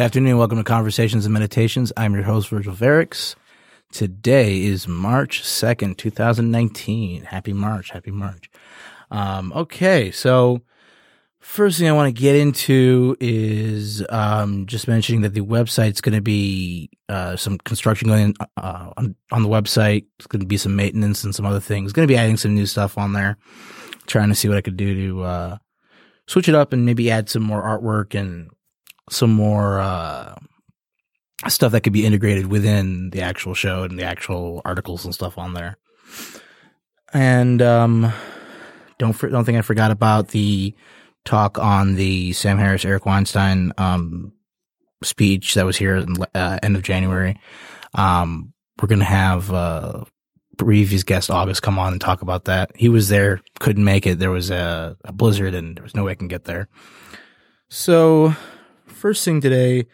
Good afternoon. Welcome to Conversations and Meditations. I'm your host, Virgil Verix. Today is March 2nd, 2019. Happy March. Happy March. Um, okay. So first thing I want to get into is, um, just mentioning that the website's going to be, uh, some construction going uh, on, on the website. It's going to be some maintenance and some other things. Going to be adding some new stuff on there. Trying to see what I could do to, uh, switch it up and maybe add some more artwork and some more uh, stuff that could be integrated within the actual show and the actual articles and stuff on there. And um, don't for, don't think I forgot about the talk on the Sam Harris Eric Weinstein um, speech that was here in uh, end of January. Um, we're gonna have uh, previous guest August come on and talk about that. He was there, couldn't make it. There was a, a blizzard, and there was no way I can get there. So first thing today,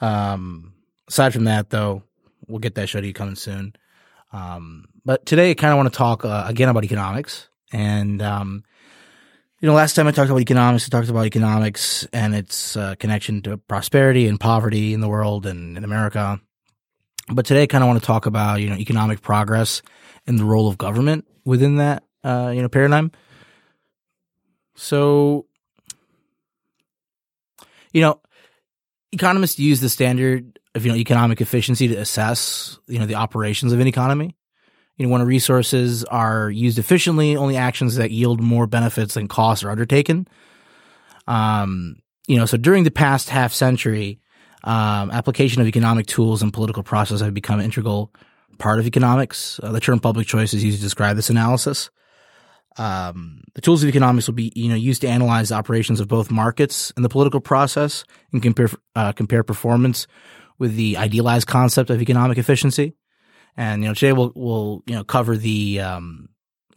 um, aside from that though, we'll get that show to you coming soon. Um, but today I kind of want to talk uh, again about economics. And, um, you know, last time I talked about economics, I talked about economics and its uh, connection to prosperity and poverty in the world and in America. But today I kind of want to talk about, you know, economic progress and the role of government within that, uh, you know, paradigm. So you know, economists use the standard of, you know, economic efficiency to assess, you know, the operations of an economy. You know, when resources are used efficiently, only actions that yield more benefits than costs are undertaken. Um, you know, so during the past half century, um, application of economic tools and political process have become integral part of economics. Uh, the term public choice is used to describe this analysis. Um, the tools of economics will be, you know, used to analyze the operations of both markets and the political process and compare uh, compare performance with the idealized concept of economic efficiency. And you know, today we'll we'll you know cover the um,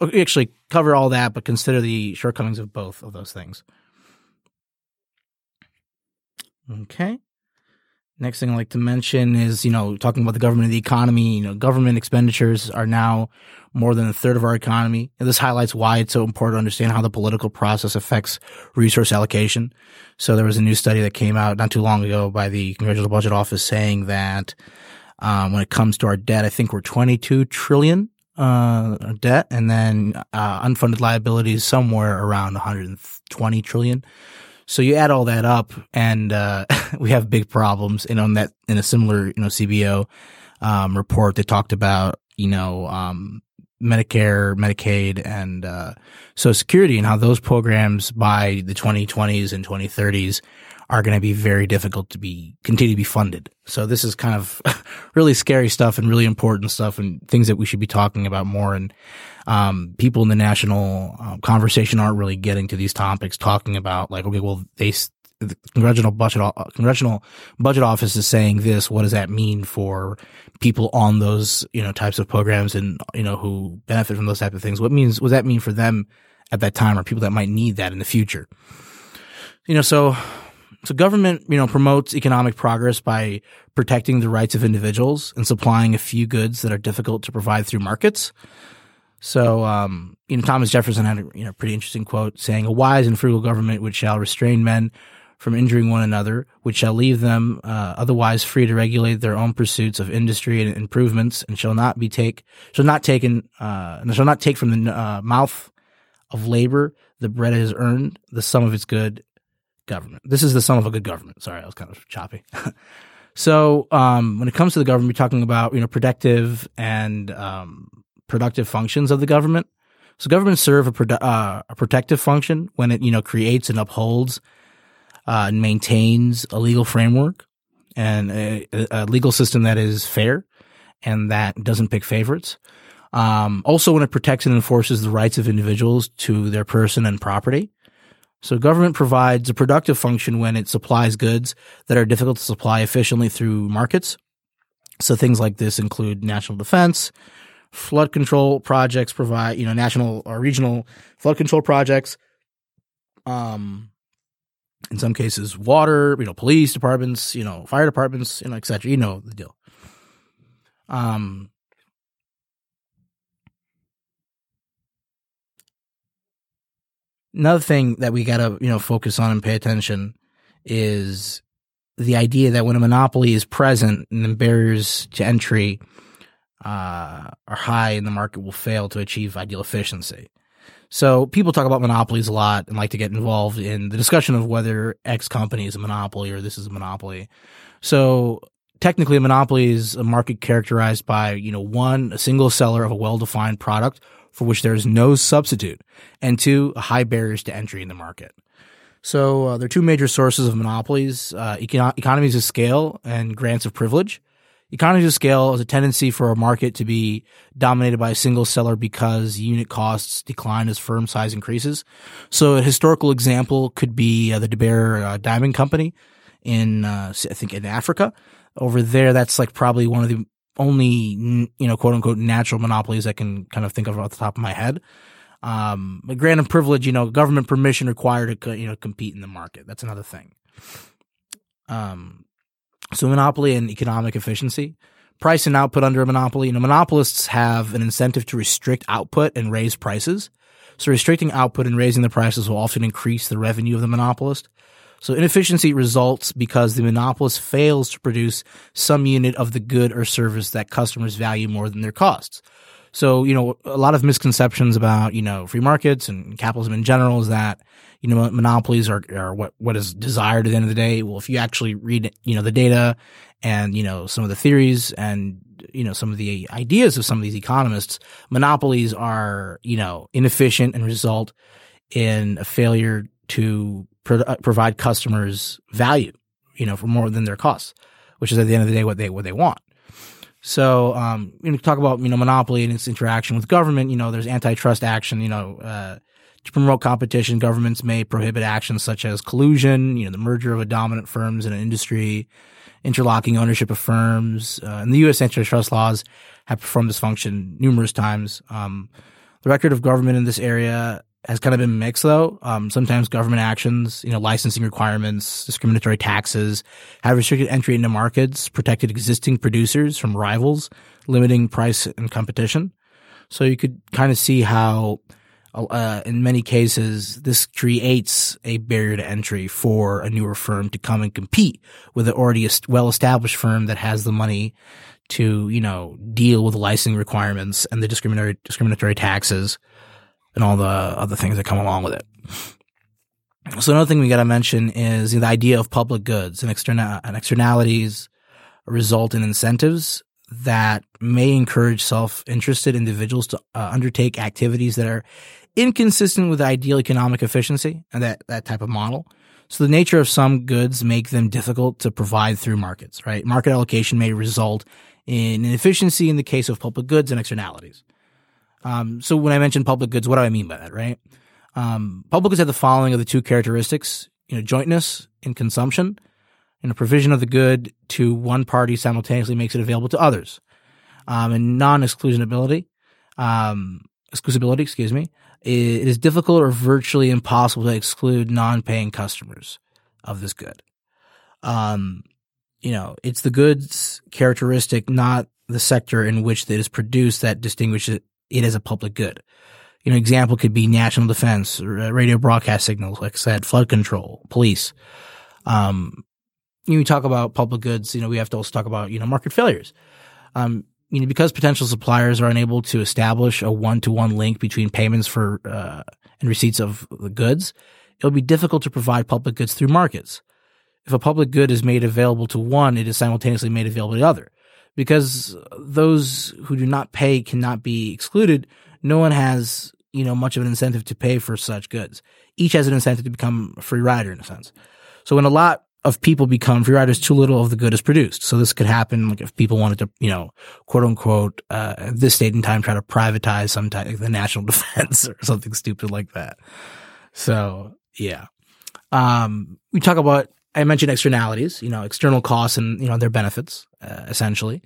actually cover all that, but consider the shortcomings of both of those things. Okay. Next thing I'd like to mention is, you know, talking about the government and the economy, you know, government expenditures are now more than a third of our economy. And this highlights why it's so important to understand how the political process affects resource allocation. So there was a new study that came out not too long ago by the Congressional Budget Office saying that um, when it comes to our debt, I think we're 22 trillion uh, debt, and then uh, unfunded liabilities somewhere around 120 trillion. So you add all that up, and uh, we have big problems. And on that, in a similar, you know, CBO um, report, they talked about, you know, um, Medicare, Medicaid, and uh, Social Security, and how those programs by the 2020s and 2030s are going to be very difficult to be continue to be funded. So this is kind of really scary stuff and really important stuff and things that we should be talking about more. And um, people in the national um, conversation aren't really getting to these topics, talking about like, okay, well, they the congressional budget uh, congressional budget office is saying this. What does that mean for people on those you know types of programs and you know who benefit from those type of things? What means what does that mean for them at that time or people that might need that in the future? You know, so so government, you know, promotes economic progress by protecting the rights of individuals and supplying a few goods that are difficult to provide through markets. So, um, you know, Thomas Jefferson had a you know pretty interesting quote saying, "A wise and frugal government which shall restrain men from injuring one another, which shall leave them uh, otherwise free to regulate their own pursuits of industry and improvements, and shall not be take shall not taken uh, and shall not take from the uh, mouth of labor the bread it has earned, the sum of its good government. This is the sum of a good government. Sorry, I was kind of choppy. so um, when it comes to the government, we're talking about you know protective and um, productive functions of the government. So governments serve a, produ- uh, a protective function when it you know creates and upholds uh, maintains a legal framework and a, a, legal system that is fair and that doesn't pick favorites. Um, also, when it protects and enforces the rights of individuals to their person and property. So, government provides a productive function when it supplies goods that are difficult to supply efficiently through markets. So, things like this include national defense, flood control projects provide, you know, national or regional flood control projects, um, in some cases water, you know, police departments, you know, fire departments, you know, etc. You know the deal. Um, another thing that we gotta you know focus on and pay attention is the idea that when a monopoly is present and the barriers to entry uh, are high and the market will fail to achieve ideal efficiency. So people talk about monopolies a lot and like to get involved in the discussion of whether X company is a monopoly or this is a monopoly. So technically a monopoly is a market characterized by, you know, one, a single seller of a well-defined product for which there is no substitute, and two, high barriers to entry in the market. So uh, there are two major sources of monopolies: uh, econ- economies of scale and grants of privilege. Economies of scale is a tendency for a market to be dominated by a single seller because unit costs decline as firm size increases. So a historical example could be uh, the De Beer uh, Diamond Company in, uh, I think in Africa. Over there, that's like probably one of the only, you know, quote unquote natural monopolies I can kind of think of off the top of my head. Um, grant of privilege, you know, government permission required to, you know, compete in the market. That's another thing. Um, so monopoly and economic efficiency. Price and output under a monopoly. You know, monopolists have an incentive to restrict output and raise prices. So restricting output and raising the prices will often increase the revenue of the monopolist. So inefficiency results because the monopolist fails to produce some unit of the good or service that customers value more than their costs. So, you know, a lot of misconceptions about, you know, free markets and capitalism in general is that, you know, monopolies are, are what, what is desired at the end of the day. Well, if you actually read, you know, the data and, you know, some of the theories and, you know, some of the ideas of some of these economists, monopolies are, you know, inefficient and result in a failure to pro- uh, provide customers value, you know, for more than their costs, which is at the end of the day what they, what they want. So, um, you know, talk about, you know, monopoly and its interaction with government, you know, there's antitrust action, you know, uh, to promote competition, governments may prohibit actions such as collusion, you know, the merger of a dominant firms in an industry, interlocking ownership of firms. Uh, and the U.S. antitrust laws have performed this function numerous times. Um, the record of government in this area has kind of been mixed though. Um, sometimes government actions, you know, licensing requirements, discriminatory taxes have restricted entry into markets, protected existing producers from rivals, limiting price and competition. So you could kind of see how, uh, in many cases, this creates a barrier to entry for a newer firm to come and compete with an already well established firm that has the money to, you know, deal with licensing requirements and the discriminatory, discriminatory taxes and all the other things that come along with it. So another thing we got to mention is the idea of public goods and, externa- and externalities result in incentives that may encourage self-interested individuals to uh, undertake activities that are inconsistent with ideal economic efficiency and that, that type of model. So the nature of some goods make them difficult to provide through markets, right? Market allocation may result in inefficiency in the case of public goods and externalities. Um, so when I mention public goods, what do I mean by that, right? Um, public goods have the following of the two characteristics, you know, jointness in consumption and a provision of the good to one party simultaneously makes it available to others. Um, and non-exclusionability, um, excuse me, it is difficult or virtually impossible to exclude non-paying customers of this good. Um, you know, it's the goods characteristic, not the sector in which it is produced that distinguishes it as a public good. You know, example could be national defense, radio broadcast signals, like I said, flood control, police. Um, you talk about public goods, you know, we have to also talk about, you know, market failures. Um, you know, because potential suppliers are unable to establish a one to one link between payments for, uh, and receipts of the goods, it'll be difficult to provide public goods through markets. If a public good is made available to one, it is simultaneously made available to the other. Because those who do not pay cannot be excluded, no one has, you know, much of an incentive to pay for such goods. Each has an incentive to become a free rider in a sense. So when a lot of people become free riders, too little of the good is produced. So this could happen like if people wanted to, you know, quote unquote, uh, this state in time, try to privatize some type of the national defense or something stupid like that. So yeah. Um, we talk about, I mentioned externalities, you know, external costs and, you know, their benefits, uh, essentially.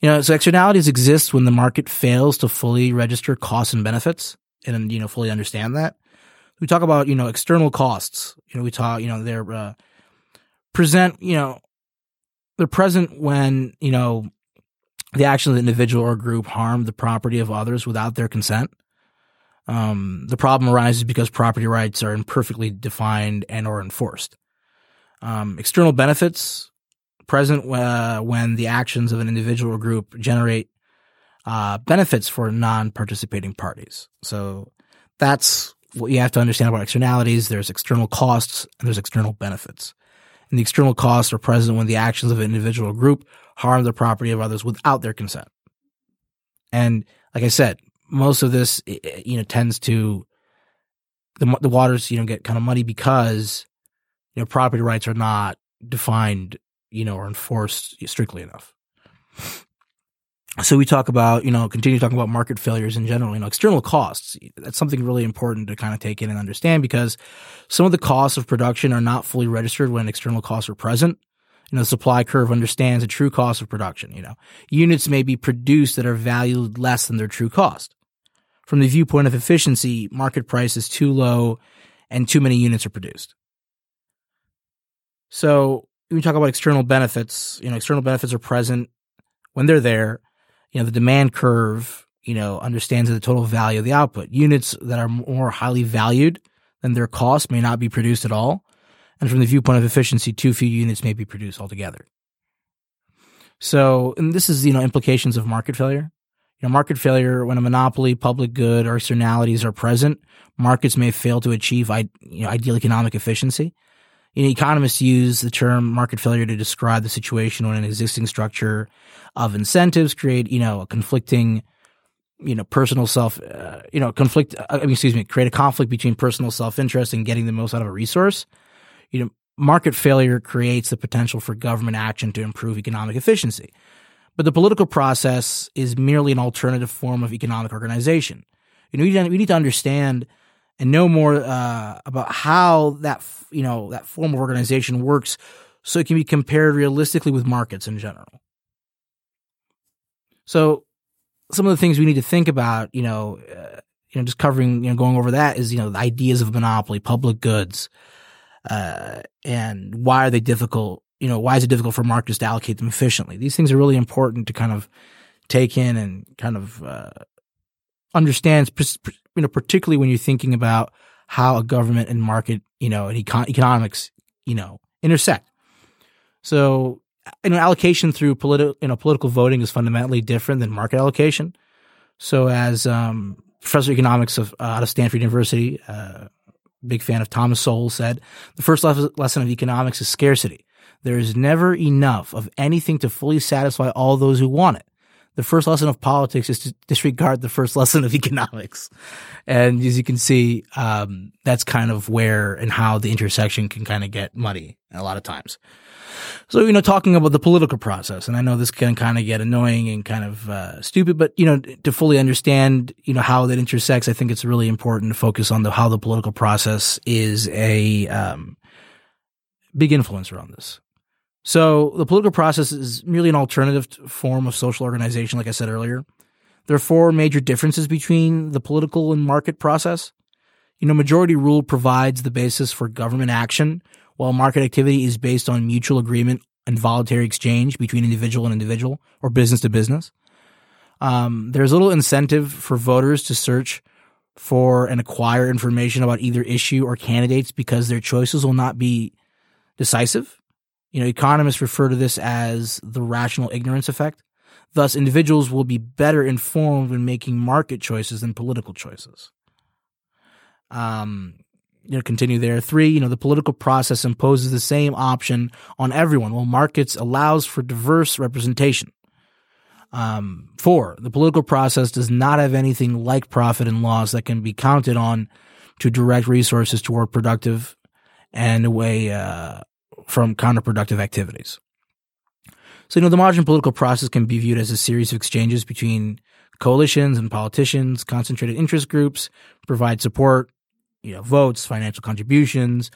You know, so externalities exist when the market fails to fully register costs and benefits and, you know, fully understand that. We talk about, you know, external costs. You know, we talk, you know, they're, uh, present, you know, they're present when, you know, the actions of the individual or group harm the property of others without their consent. Um, the problem arises because property rights are imperfectly defined and or enforced. Um, external benefits present uh, when the actions of an individual or group generate uh, benefits for non-participating parties. So that's what you have to understand about externalities. There's external costs and there's external benefits. And the external costs are present when the actions of an individual or group harm the property of others without their consent. And like I said, most of this, you know, tends to the the waters, you know, get kind of muddy because you know property rights are not defined, you know, or enforced strictly enough. So we talk about, you know, continue talking about market failures in general, you know, external costs. That's something really important to kind of take in and understand because some of the costs of production are not fully registered when external costs are present you know, the supply curve understands the true cost of production. You know, units may be produced that are valued less than their true cost. From the viewpoint of efficiency, market price is too low and too many units are produced. So when we talk about external benefits, you know, external benefits are present when they're there. You know, the demand curve, you know, understands the total value of the output. Units that are more highly valued than their cost may not be produced at all. And from the viewpoint of efficiency, too few units may be produced altogether. So, and this is, you know, implications of market failure. You know, market failure, when a monopoly, public good, or externalities are present, markets may fail to achieve you know, ideal economic efficiency. You know, economists use the term market failure to describe the situation when an existing structure of incentives create, you know, a conflicting, you know, personal self, uh, you know, conflict, uh, excuse me, create a conflict between personal self-interest and getting the most out of a resource. You know, market failure creates the potential for government action to improve economic efficiency. But the political process is merely an alternative form of economic organization. You know, we need to understand and know more uh, about how that you know that form of organization works, so it can be compared realistically with markets in general. So, some of the things we need to think about, you know, uh, you know, just covering, you know, going over that is, you know, the ideas of monopoly, public goods, uh, and why are they difficult you know, why is it difficult for markets to allocate them efficiently? These things are really important to kind of take in and kind of uh, understand, you know, particularly when you're thinking about how a government and market, you know, and econ- economics, you know, intersect. So, you know, allocation through political, you know, political voting is fundamentally different than market allocation. So, as um, professor of economics of uh, out of Stanford University, uh, big fan of Thomas Sowell said, the first lesson of economics is scarcity. There is never enough of anything to fully satisfy all those who want it. The first lesson of politics is to disregard the first lesson of economics. And as you can see, um, that's kind of where and how the intersection can kind of get muddy a lot of times. So, you know, talking about the political process, and I know this can kind of get annoying and kind of uh, stupid, but, you know, to fully understand, you know, how that intersects, I think it's really important to focus on the, how the political process is a um, big influencer on this. So the political process is merely an alternative form of social organization, like I said earlier. There are four major differences between the political and market process. You know, majority rule provides the basis for government action, while market activity is based on mutual agreement and voluntary exchange between individual and individual or business to business. Um, there's little incentive for voters to search for and acquire information about either issue or candidates because their choices will not be decisive. You know, economists refer to this as the rational ignorance effect. Thus, individuals will be better informed when making market choices than political choices. Um, you know, continue there. Three, you know, the political process imposes the same option on everyone, while markets allows for diverse representation. Um, four, the political process does not have anything like profit and loss that can be counted on to direct resources toward productive and away uh, from counterproductive activities. So, you know, the modern political process can be viewed as a series of exchanges between coalitions and politicians, concentrated interest groups, provide support, you know, votes, financial contributions,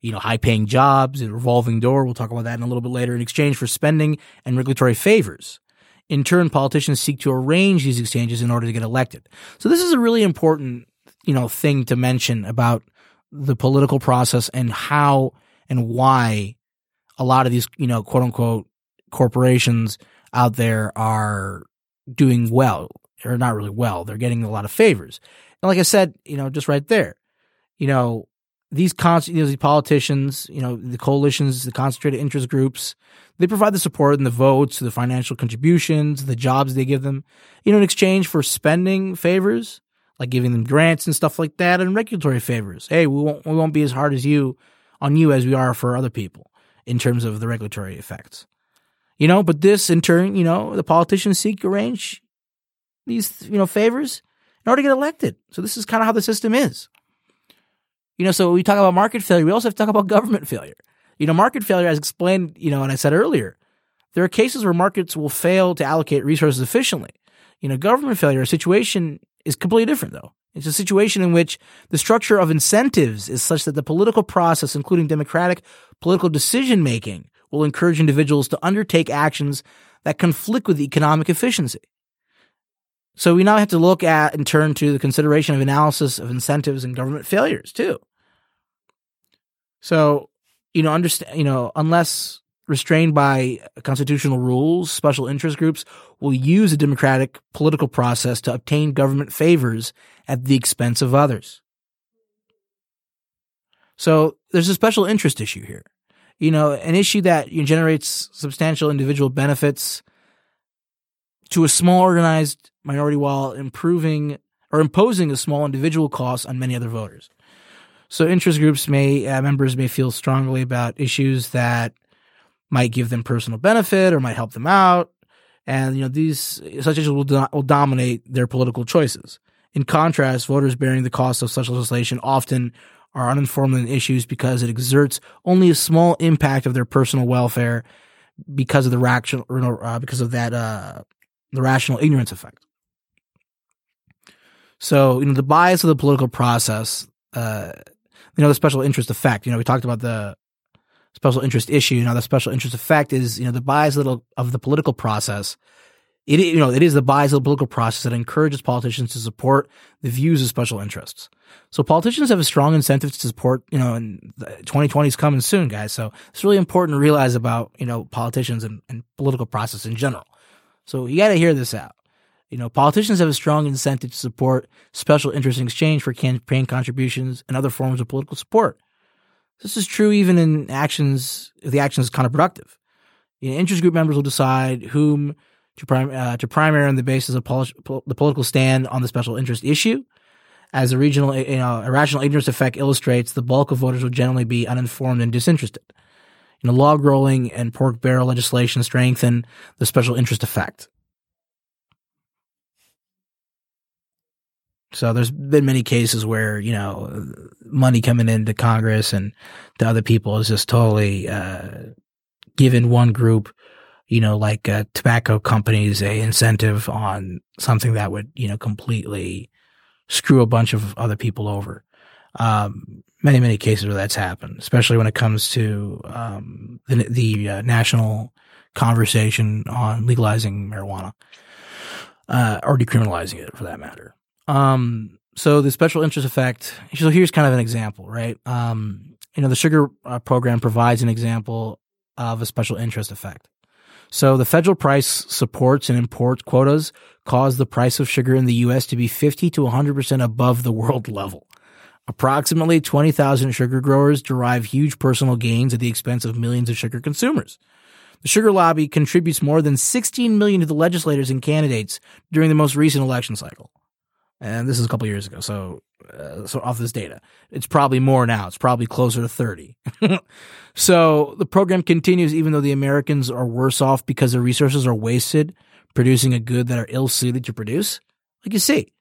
you know, high paying jobs, a revolving door. We'll talk about that in a little bit later in exchange for spending and regulatory favors. In turn, politicians seek to arrange these exchanges in order to get elected. So this is a really important, you know, thing to mention about the political process and how and why a lot of these, you know, quote unquote corporations out there are doing well or not really well. They're getting a lot of favors. And like I said, you know, just right there, you know, these con- you know, these politicians, you know, the coalitions, the concentrated interest groups, they provide the support and the votes, the financial contributions, the jobs they give them, you know, in exchange for spending favors, like giving them grants and stuff like that, and regulatory favors. Hey, we won't we won't be as hard as you on you as we are for other people in terms of the regulatory effects. You know, but this in turn, you know, the politicians seek arrange these, you know, favors in order to get elected. So this is kind of how the system is. You know, so we talk about market failure. We also have to talk about government failure. You know, market failure, as explained, you know, and I said earlier, there are cases where markets will fail to allocate resources efficiently. You know, government failure, a situation is completely different though. It's a situation in which the structure of incentives is such that the political process, including democratic political decision making, will encourage individuals to undertake actions that conflict with economic efficiency. So we now have to look at and turn to the consideration of analysis of incentives and government failures too. So, you know, understand, you know, unless restrained by constitutional rules, special interest groups will use the democratic political process to obtain government favors at the expense of others. So there's a special interest issue here. You know, an issue that you know, generates substantial individual benefits to a small organized minority while improving or imposing a small individual cost on many other voters. So interest groups may uh, members may feel strongly about issues that might give them personal benefit or might help them out, and you know these such issues will do, will dominate their political choices. In contrast, voters bearing the cost of such legislation often are uninformed on issues because it exerts only a small impact of their personal welfare because of the rational uh, because of that uh, the rational ignorance effect. So you know the bias of the political process. Uh, you know, the special interest effect. You know, we talked about the special interest issue. Now, the special interest effect is, you know, the bias little of the political process. It, you know, it is the bias of the political process that encourages politicians to support the views of special interests. So politicians have a strong incentive to support, you know, and 2020 is coming soon, guys. So it's really important to realize about, you know, politicians and, and political process in general. So you got to hear this out. You know, politicians have a strong incentive to support special interest in exchange for campaign contributions and other forms of political support. This is true even in actions if the action is counterproductive. You know, interest group members will decide whom to, prim- uh, to primary on the basis of pol- the political stand on the special interest issue. As the regional, you know, irrational ignorance effect illustrates, the bulk of voters will generally be uninformed and disinterested. You know, log rolling and pork barrel legislation strengthen the special interest effect. So there's been many cases where, you know, money coming into Congress and to other people is just totally, uh, given one group, you know, like, uh, tobacco companies a incentive on something that would, you know, completely screw a bunch of other people over. Um, many, many cases where that's happened, especially when it comes to, um, the, the uh, national conversation on legalizing marijuana, uh, or decriminalizing it for that matter. Um, so the special interest effect. So here's kind of an example, right? Um, you know, the sugar uh, program provides an example of a special interest effect. So the federal price supports and import quotas cause the price of sugar in the U.S. to be 50 to 100 percent above the world level. Approximately 20,000 sugar growers derive huge personal gains at the expense of millions of sugar consumers. The sugar lobby contributes more than 16 million to the legislators and candidates during the most recent election cycle. And this is a couple years ago, so uh, so off this data, it's probably more now. It's probably closer to 30. so the program continues even though the Americans are worse off because their resources are wasted producing a good that are ill suited to produce. Like you see,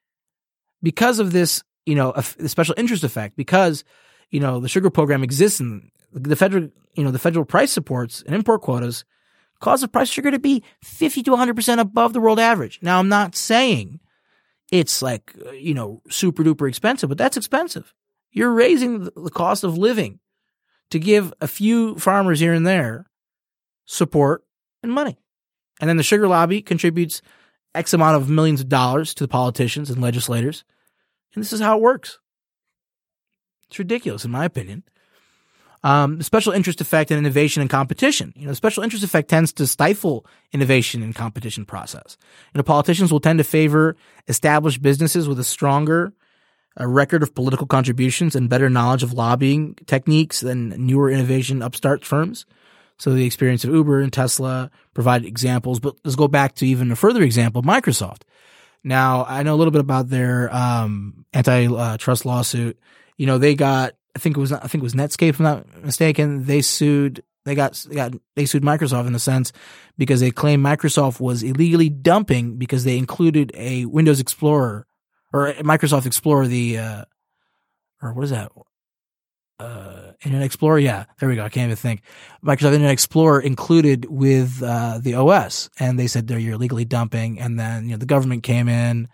because of this, you know, the special interest effect, because you know the sugar program exists and the federal, you know, the federal price supports and import quotas cause the price of sugar to be 50 to 100% above the world average. Now, I'm not saying it's like, uh, you know, super duper expensive, but that's expensive. You're raising the cost of living to give a few farmers here and there support and money. And then the sugar lobby contributes X amount of millions of dollars to the politicians and legislators. And this is how it works. It's ridiculous, in my opinion. Um, special interest effect and innovation and competition. You know, special interest effect tends to stifle innovation and competition process. You know, politicians will tend to favor established businesses with a stronger a record of political contributions and better knowledge of lobbying techniques than newer innovation upstart firms. So the experience of Uber and Tesla provide examples, but let's go back to even a further example, Microsoft. Now, I know a little bit about their um, antitrust lawsuit. You know, they got I think it was I think it was Netscape, if I'm not mistaken. They sued they got they got they sued Microsoft in a sense because they claimed Microsoft was illegally dumping because they included a Windows Explorer or Microsoft Explorer the uh, or what is that uh, Internet Explorer. Yeah, there we go. I can't even think. Microsoft Internet Explorer included with uh, the OS, and they said they're you're illegally dumping. And then you know the government came in,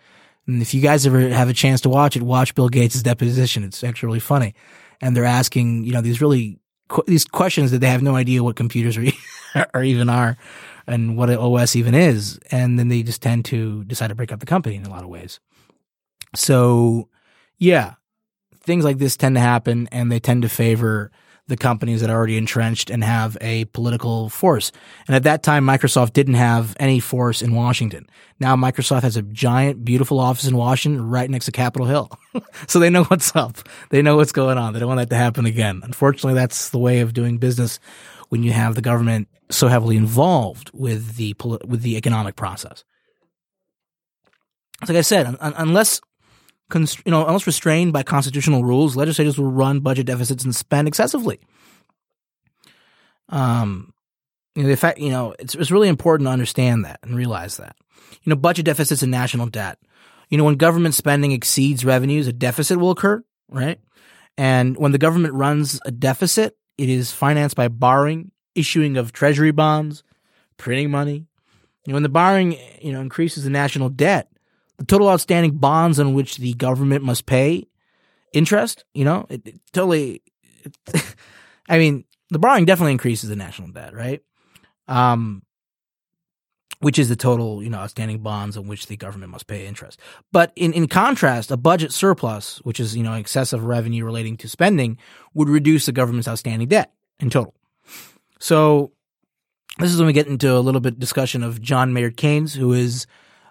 and if you guys ever have a chance to watch it, watch Bill Gates' deposition. It's actually really funny and they're asking, you know, these really these questions that they have no idea what computers are, or even are and what an OS even is. And then they just tend to decide to break up the company in a lot of ways. So, yeah, things like this tend to happen and they tend to favor the companies that are already entrenched and have a political force. And at that time, Microsoft didn't have any force in Washington. Now Microsoft has a giant, beautiful office in Washington right next to Capitol Hill. so they know what's up. They know what's going on. They don't want that to happen again. Unfortunately, that's the way of doing business when you have the government so heavily involved with the, with the economic process. Like I said, un- unless const- you know, unless restrained by constitutional rules, legislators will run budget deficits and spend excessively. Um, you know, the fact, you know, it's, it's really important to understand that and realize that. You know, budget deficits and national debt. You know, when government spending exceeds revenues, a deficit will occur, right? And when the government runs a deficit, it is financed by borrowing, issuing of treasury bonds, printing money. You know, when the borrowing, you know, increases the national debt, the total outstanding bonds on which the government must pay interest, you know, it, it totally, it, I mean, the borrowing definitely increases the national debt, right? Um, which is the total, you know, outstanding bonds on which the government must pay interest. But in, in contrast, a budget surplus, which is, you know, excessive revenue relating to spending, would reduce the government's outstanding debt in total. So this is when we get into a little bit discussion of John Maynard Keynes, who is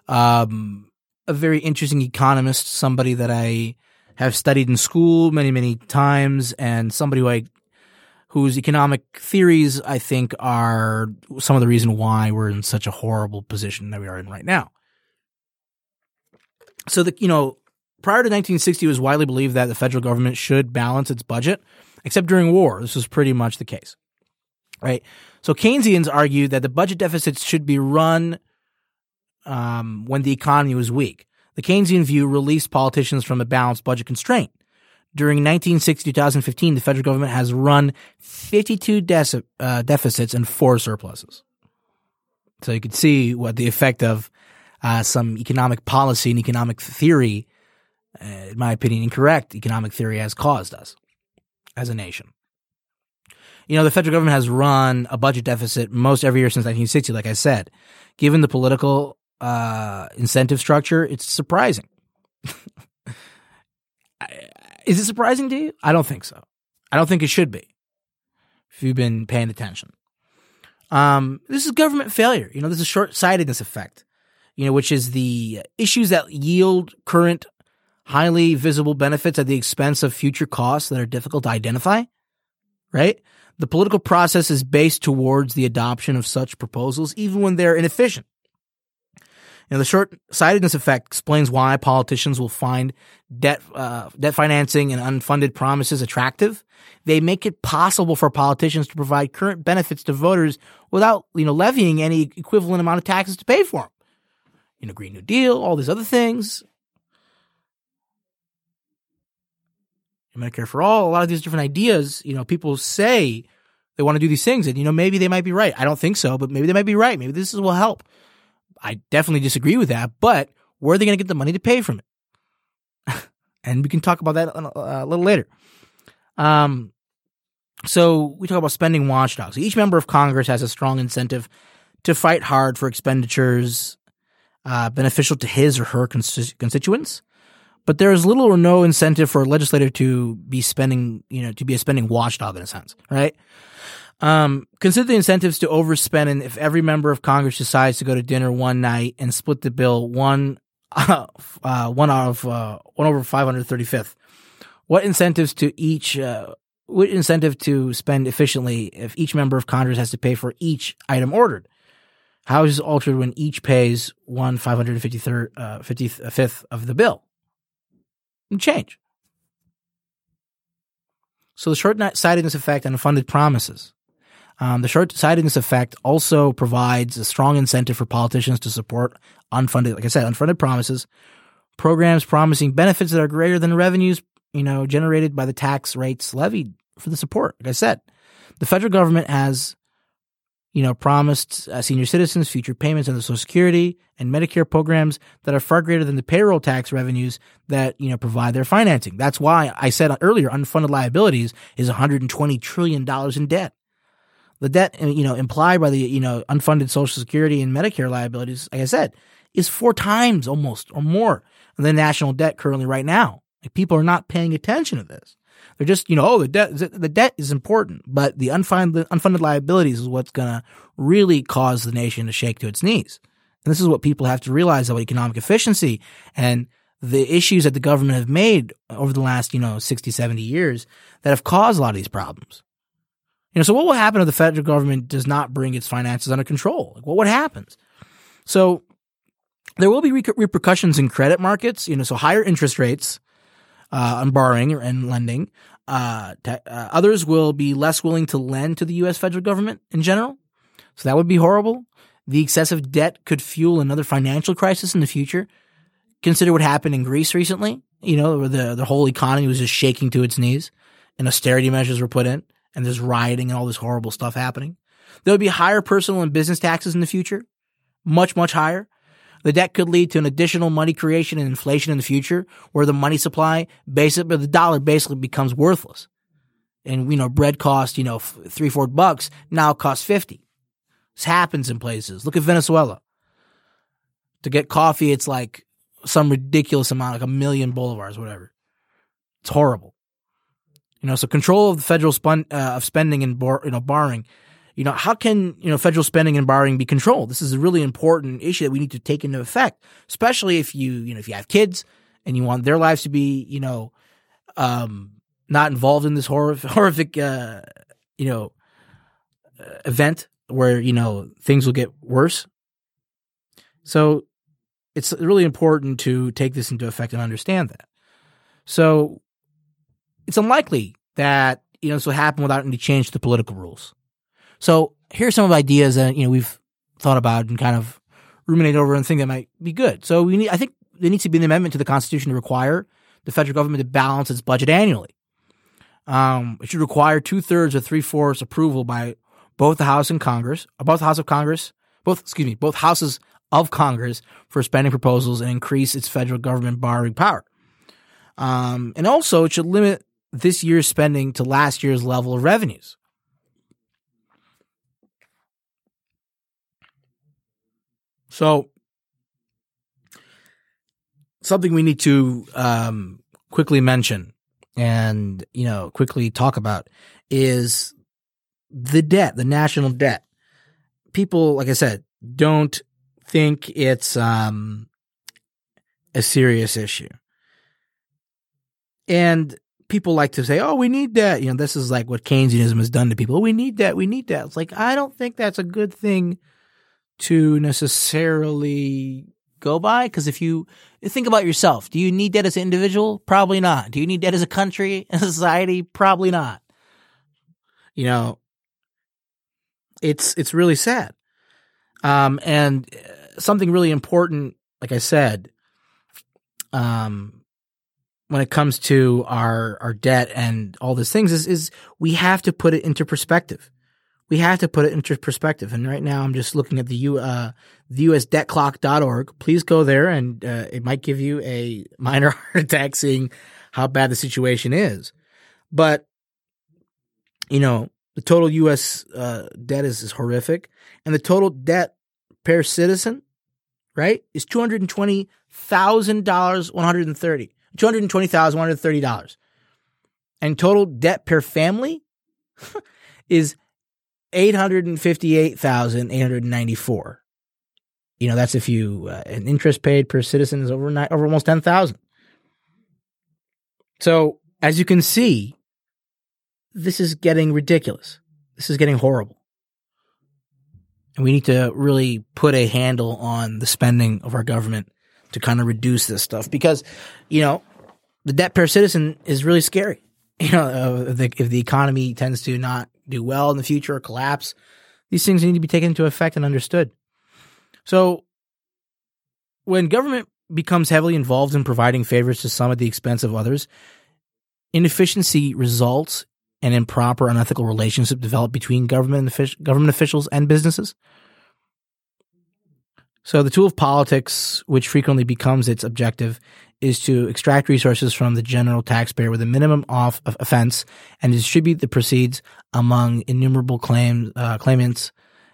um, a very interesting economist, somebody that I have studied in school many, many times, and somebody who I whose economic theories I think are some of the reason why we're in such a horrible position that we are in right now. So the you know prior to 1960, it was widely believed that the federal government should balance its budget, except during war. This was pretty much the case, right? So Keynesians argued that the budget deficits should be run um, when the economy was weak. The Keynesian view released politicians from a balanced budget constraint. During 1960 2015, the federal government has run 52 de- uh, deficits and four surpluses. So you can see what the effect of uh, some economic policy and economic theory, uh, in my opinion, incorrect economic theory has caused us as a nation. You know, the federal government has run a budget deficit most every year since 1960, like I said. Given the political uh, incentive structure, it's surprising. Is it surprising to you? I don't think so. I don't think it should be. If you've been paying attention, um, this is government failure. You know, this is short sightedness effect. You know, which is the issues that yield current highly visible benefits at the expense of future costs that are difficult to identify, right? The political process is based towards the adoption of such proposals, even when they're inefficient. You know, the short-sightedness effect explains why politicians will find debt, uh, debt financing and unfunded promises attractive. They make it possible for politicians to provide current benefits to voters without, you know, levying any equivalent amount of taxes to pay for them. You know, Green New Deal, all these other things. Medicare for all, a lot of these different ideas, you know, people say they want to do these things and, you know, maybe they might be right. I don't think so, but maybe they might be right. Maybe this will help. I definitely disagree with that, but where are they going to get the money to pay from it? and we can talk about that a, little later. Um, so we talk about spending watchdogs. Each member of Congress has a strong incentive to fight hard for expenditures uh, beneficial to his or her constituents but there is little or no incentive for a legislator to be spending, you know, to be a spending watchdog in a sense, right? Um, consider the incentives to overspend, and if every member of Congress decides to go to dinner one night and split the bill one, uh, uh, one out of uh, one over five hundred thirty fifth, what incentives to each? Uh, what incentive to spend efficiently if each member of Congress has to pay for each item ordered? How is this altered when each pays one five hundred fifty third, uh, fifty fifth of the bill? change. So the short-sightedness effect on funded promises. Um, the short-sightedness effect also provides a strong incentive for politicians to support unfunded, like I said, unfunded promises, programs promising benefits that are greater than revenues, you know, generated by the tax rates levied for the support. Like I said, the federal government has you know, promised uh, senior citizens future payments under Social Security and Medicare programs that are far greater than the payroll tax revenues that, you know, provide their financing. That's why I said earlier unfunded liabilities is $120 trillion in debt. The debt, uh, you know, implied by the, you know, unfunded Social Security and Medicare liabilities, like I said, is four times almost or more than the national debt currently right now. Like people are not paying attention to this. They're just, you know, oh, the debt, the debt is important, but the unfunded, unfunded liabilities is what's going to really cause the nation to shake to its knees. And this is what people have to realize about economic efficiency and the issues that the government have made over the last, you know, 60, 70 years that have caused a lot of these problems. You know, so what will happen if the federal government does not bring its finances under control? Like, well, what happens? So there will be repercussions in credit markets, you know, so higher interest rates, uh, on borrowing and lending. Uh, uh, others will be less willing to lend to the U.S. federal government in general. So that would be horrible. The excessive debt could fuel another financial crisis in the future. Consider what happened in Greece recently. You know, the, the whole economy was just shaking to its knees and austerity measures were put in and there's rioting and all this horrible stuff happening. There would be higher personal and business taxes in the future. Much, much higher. The debt could lead to an additional money creation and inflation in the future where the money supply, basically, the dollar basically becomes worthless. And, you know, bread cost, you know, three, four bucks, now costs 50. This happens in places. Look at Venezuela. To get coffee, it's like some ridiculous amount, like a million bolivars, whatever. It's horrible. You know, so control of the federal spun, uh, of spending and you know, borrowing you know, how can, you know, federal spending and borrowing be controlled? This is a really important issue that we need to take into effect, especially if you, you know, if you have kids and you want their lives to be, you know, um, not involved in this horrific, horrific, uh, you know, uh, event where, you know, things will get worse. So it's really important to take this into effect and understand that. So it's unlikely that, you know, this will happen without any change to the political rules. So here's some of the ideas that, you know, we've thought about and kind of ruminated over and think that might be good. So we need, I think there needs to be an amendment to the Constitution to require the federal government to balance its budget annually. Um, it should require two thirds or three fourths approval by both the House and Congress, uh, both the House of Congress, both, excuse me, both houses of Congress for spending proposals and increase its federal government borrowing power. Um, and also it should limit this year's spending to last year's level of revenues. So, something we need to um, quickly mention and you know quickly talk about is the debt, the national debt. People, like I said, don't think it's um, a serious issue. And people like to say, "Oh, we need that." You know, this is like what Keynesianism has done to people. we need that. We need that. It's like I don't think that's a good thing to necessarily go by because if you think about yourself, do you need that as an individual? Probably not. Do you need that as a country and society? Probably not. You know, it's it's really sad. Um, and uh, something really important, like I said, um, when it comes to our our debt and all these things is is we have to put it into perspective. We have to put it into perspective. And right now, I'm just looking at the U uh, the USDebtClock.org. Please go there, and uh, it might give you a minor heart attack seeing how bad the situation is. But you know, the total U.S. Uh, debt is, is horrific, and the total debt per citizen, right, is two hundred and twenty thousand dollars, one hundred and thirty. $220,130. And total debt per family is 858,894. You know, that's if you uh, an interest paid per citizen is over nine, over almost 10,000. So, as you can see, this is getting ridiculous. This is getting horrible. And we need to really put a handle on the spending of our government to kind of reduce this stuff because, you know, the debt per citizen is really scary. You know, uh, if, the, if the economy tends to not do well in the future or collapse, these things need to be taken into effect and understood. So, when government becomes heavily involved in providing favors to some at the expense of others, inefficiency results and improper, unethical relationship develop between government government officials and businesses. So the tool of politics, which frequently becomes its objective, is to extract resources from the general taxpayer with a minimum off of offense and distribute the proceeds among innumerable claims, uh, claimants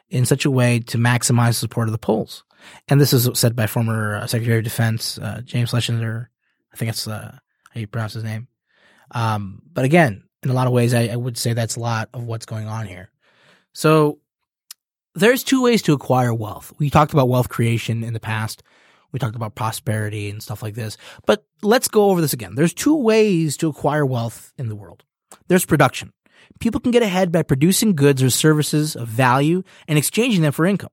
in such a way to maximize support of the polls. And this is said by former uh, Secretary of Defense uh, James Schlesinger. I think that's uh, how you pronounce his name. Um, but again, in a lot of ways, I, I would say that's a lot of what's going on here. So there's two ways to acquire wealth. We talked about wealth creation in the past. We talked about prosperity and stuff like this. But let's go over this again. There's two ways to acquire wealth in the world. There's production. People can get ahead by producing goods or services of value and exchanging them for income.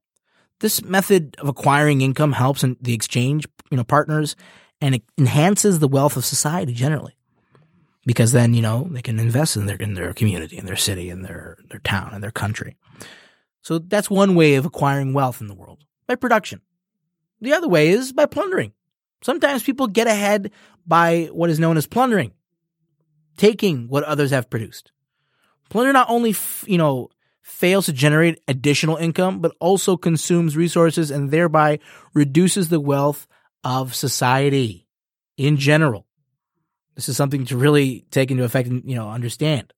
This method of acquiring income helps in the exchange, you know, partners and it enhances the wealth of society generally. Because then, you know, they can invest in their in their community, in their city, in their their town, in their country. So that's one way of acquiring wealth in the world by production. The other way is by plundering. Sometimes people get ahead by what is known as plundering, taking what others have produced. Plunder not only, f- you know, fails to generate additional income, but also consumes resources and thereby reduces the wealth of society in general. This is something to really take into effect and, you know, understand.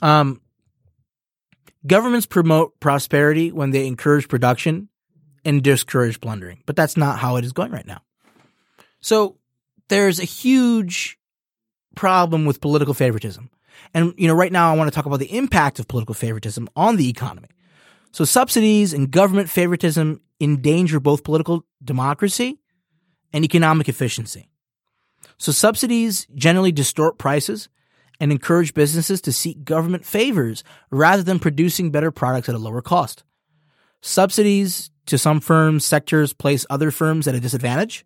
Um, Governments promote prosperity when they encourage production and discourage plundering, but that's not how it is going right now. So there's a huge problem with political favoritism. And, you know, right now I want to talk about the impact of political favoritism on the economy. So subsidies and government favoritism endanger both political democracy and economic efficiency. So subsidies generally distort prices and encourage businesses to seek government favors rather than producing better products at a lower cost. Subsidies to some firms, sectors place other firms at a disadvantage.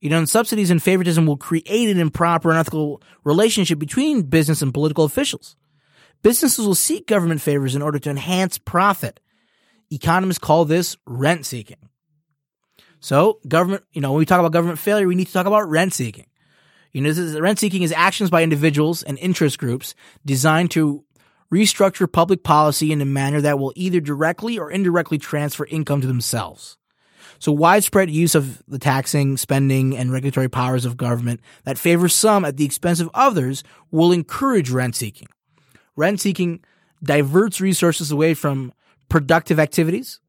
You know, and subsidies and favoritism will create an improper and unethical relationship between business and political officials. Businesses will seek government favors in order to enhance profit. Economists call this rent seeking. So, government, you know, when we talk about government failure, we need to talk about rent seeking. You know, is, rent seeking is actions by individuals and interest groups designed to restructure public policy in a manner that will either directly or indirectly transfer income to themselves. So widespread use of the taxing, spending, and regulatory powers of government that favors some at the expense of others will encourage rent seeking. Rent seeking diverts resources away from productive activities.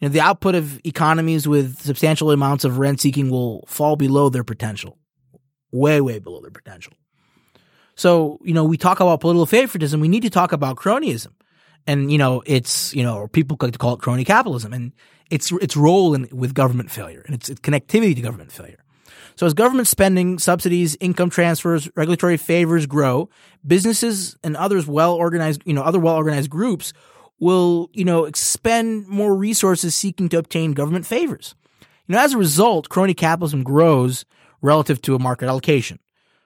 You know, the output of economies with substantial amounts of rent seeking will fall below their potential way, way below their potential. So, you know, we talk about political favoritism. We need to talk about cronyism. And, you know, it's, you know, people like to call it crony capitalism and its, its role in, with government failure and its, its connectivity to government failure. So as government spending, subsidies, income transfers, regulatory favors grow, businesses and others well organized, you know, other well organized groups will, you know, expend more resources seeking to obtain government favors. You know, as a result, crony capitalism grows relative to a market allocation.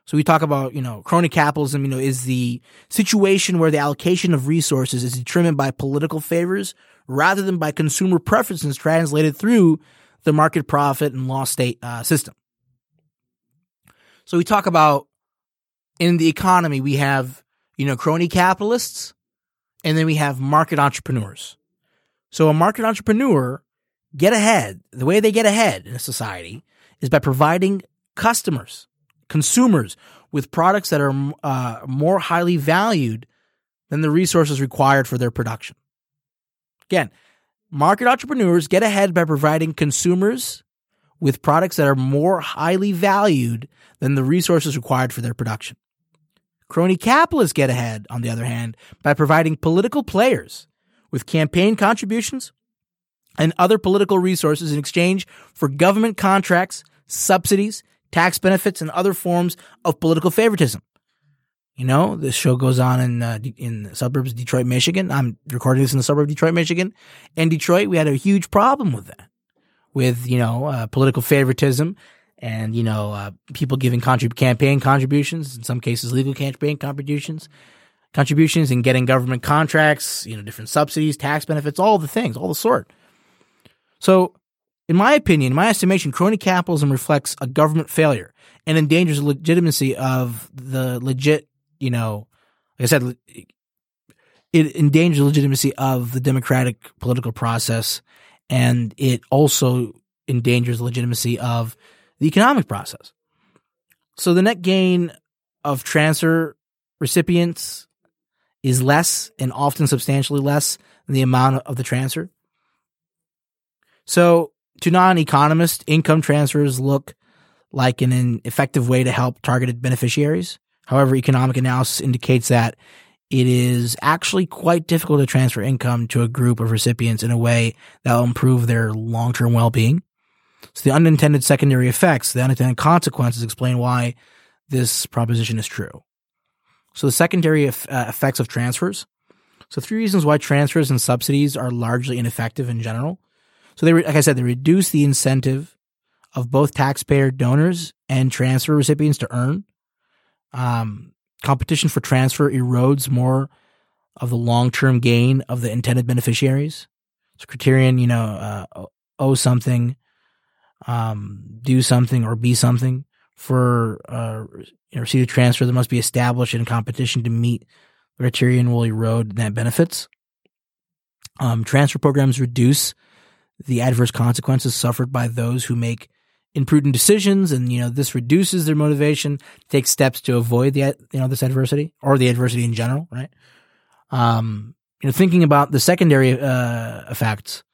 So we talk about, you know, crony capitalism, you know, is the situation where the allocation of resources is determined by political favors rather than by consumer preferences translated through the market profit and loss state uh, system. So we talk about in the economy, we have, you know, crony capitalists and then we have market entrepreneurs. So a market entrepreneur get ahead. The way they get ahead in a society is by providing customers, consumers with products that are uh, more highly valued than the resources required for their production. Again, market entrepreneurs get ahead by providing consumers with products that are more highly valued than the resources required for their production. Crony capitalists get ahead, on the other hand, by providing political players with campaign contributions and other political resources in exchange for government contracts, subsidies, tax benefits, and other forms of political favoritism. You know, this show goes on in uh, in the suburbs of Detroit, Michigan. I'm recording this in the suburb of Detroit, Michigan. In Detroit, we had a huge problem with that, with you know uh, political favoritism and you know uh, people giving contrib- campaign contributions, in some cases legal campaign contributions, contributions, and getting government contracts, you know, different subsidies, tax benefits, all the things, all the sort. So, in my opinion, in my estimation, crony capitalism reflects a government failure and endangers the legitimacy of the legit you know, like I said, it endangers the legitimacy of the democratic political process, and it also endangers the legitimacy of the economic process. So the net gain of transfer recipients is less and often substantially less than the amount of the transfer. So to non-economists, income transfers look like an effective way to help targeted beneficiaries. However, economic analysis indicates that it is actually quite difficult to transfer income to a group of recipients in a way that will improve their long-term well-being. So the unintended secondary effects, the unintended consequences explain why this proposition is true. So the secondary uh, effects of transfers. So three reasons why transfers and subsidies are largely ineffective in general. So they, like I said, they reduce the incentive of both taxpayer donors and transfer recipients to earn. Um, competition for transfer erodes more of the long term gain of the intended beneficiaries. So criterion, you know, uh, owe something, um, do something, or be something for uh, you know, receive a transfer that must be established in competition to meet the criterion will erode net benefits. Um, transfer programs reduce the adverse consequences suffered by those who make imprudent decisions and you know this reduces their motivation take steps to avoid the you know this adversity or the adversity in general right? Um you know thinking about the secondary uh effects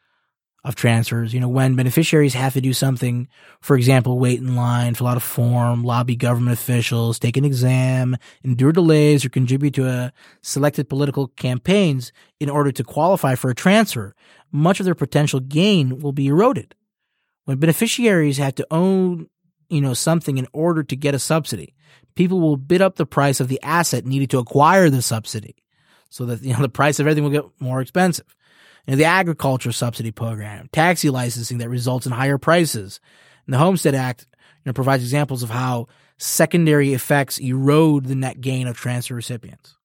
of transfers you know when beneficiaries have to do something for example wait in line fill out a form lobby government officials take an exam endure delays or contribute to a selected political campaigns in order to qualify for a transfer much of their potential gain will be eroded when beneficiaries have to own, you know, something in order to get a subsidy, people will bid up the price of the asset needed to acquire the subsidy so that, you know, the price of everything will get more expensive. Know, the agriculture subsidy program, taxi licensing that results in higher prices. And the Homestead Act, you know, provides examples of how secondary effects erode the net gain of transfer recipients.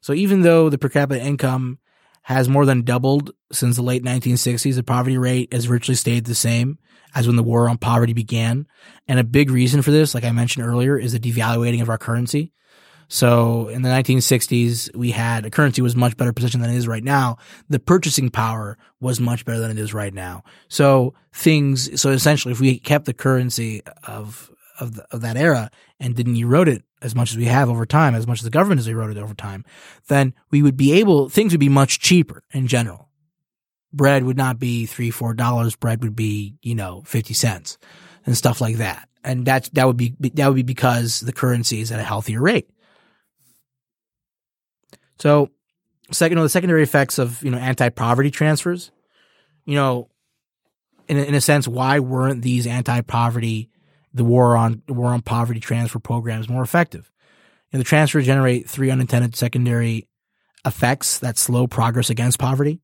So even though the per capita income has more than doubled since the late 1960s. The poverty rate has virtually stayed the same as when the war on poverty began. And a big reason for this, like I mentioned earlier, is the devaluating of our currency. So in the 1960s, we had a currency was much better position than it is right now. The purchasing power was much better than it is right now. So things, so essentially, if we kept the currency of of, the, of that era and didn't erode it as much as we have over time, as much as the government has eroded over time, then we would be able, things would be much cheaper in general. Bread would not be three, four dollars. Bread would be, you know, 50 cents and stuff like that. And that's, that would be, that would be because the currency is at a healthier rate. So, second, you know, the secondary effects of, you know, anti-poverty transfers, you know, in a, in a sense, why weren't these anti-poverty the war on war on poverty transfer programs more effective. And the transfers generate three unintended secondary effects that slow progress against poverty.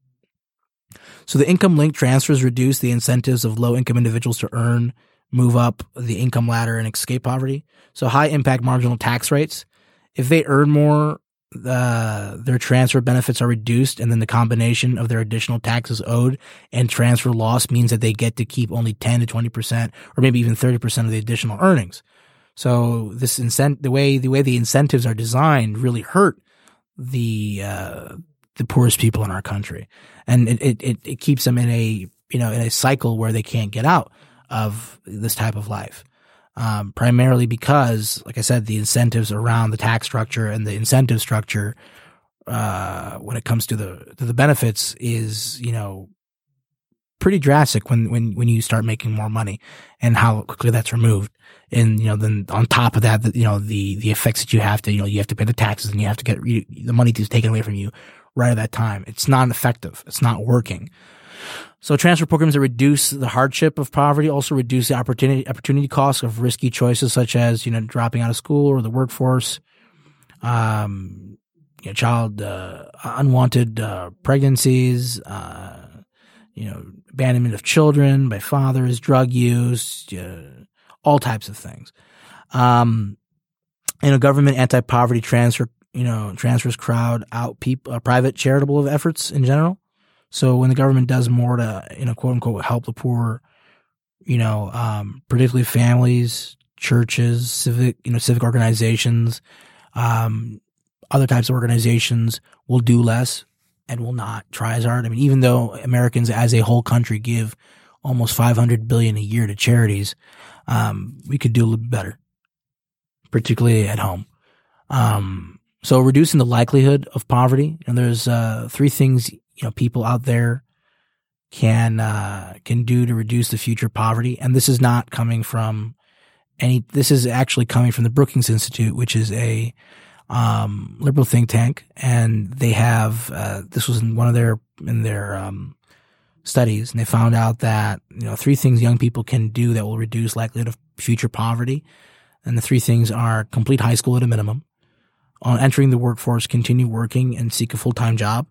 So the income linked transfers reduce the incentives of low income individuals to earn, move up the income ladder, and escape poverty. So high impact marginal tax rates. If they earn more, uh, their transfer benefits are reduced, and then the combination of their additional taxes owed and transfer loss means that they get to keep only 10 to 20%, or maybe even 30% of the additional earnings. So this incent, the way, the way the incentives are designed really hurt the, uh, the poorest people in our country. And it, it, it, it keeps them in a, you know, in a cycle where they can't get out of this type of life. Um, primarily because, like I said, the incentives around the tax structure and the incentive structure, uh, when it comes to the, to the benefits is, you know, pretty drastic when, when, when you start making more money and how quickly that's removed. And, you know, then on top of that, the, you know, the, the effects that you have to, you know, you have to pay the taxes and you have to get you, the money is taken away from you right at that time. It's not effective. It's not working. So transfer programs that reduce the hardship of poverty also reduce the opportunity opportunity costs of risky choices such as you know dropping out of school or the workforce, um, you know, child uh, unwanted uh, pregnancies, uh, you know abandonment of children by fathers, drug use, uh, all types of things. Um, you know, government anti-poverty transfer you know transfers crowd out people uh, private charitable efforts in general. So when the government does more to, you know, quote unquote, help the poor, you know, um, particularly families, churches, civic, you know, civic organizations, um, other types of organizations will do less and will not try as hard. I mean, even though Americans as a whole country give almost 500 billion a year to charities, um, we could do a little better, particularly at home. Um, so reducing the likelihood of poverty, and there's, uh, three things you know people out there can uh, can do to reduce the future poverty. And this is not coming from any. This is actually coming from the Brookings Institute, which is a um, liberal think tank, and they have uh, this was in one of their in their um, studies, and they found out that you know three things young people can do that will reduce likelihood of future poverty, and the three things are complete high school at a minimum, on entering the workforce, continue working, and seek a full time job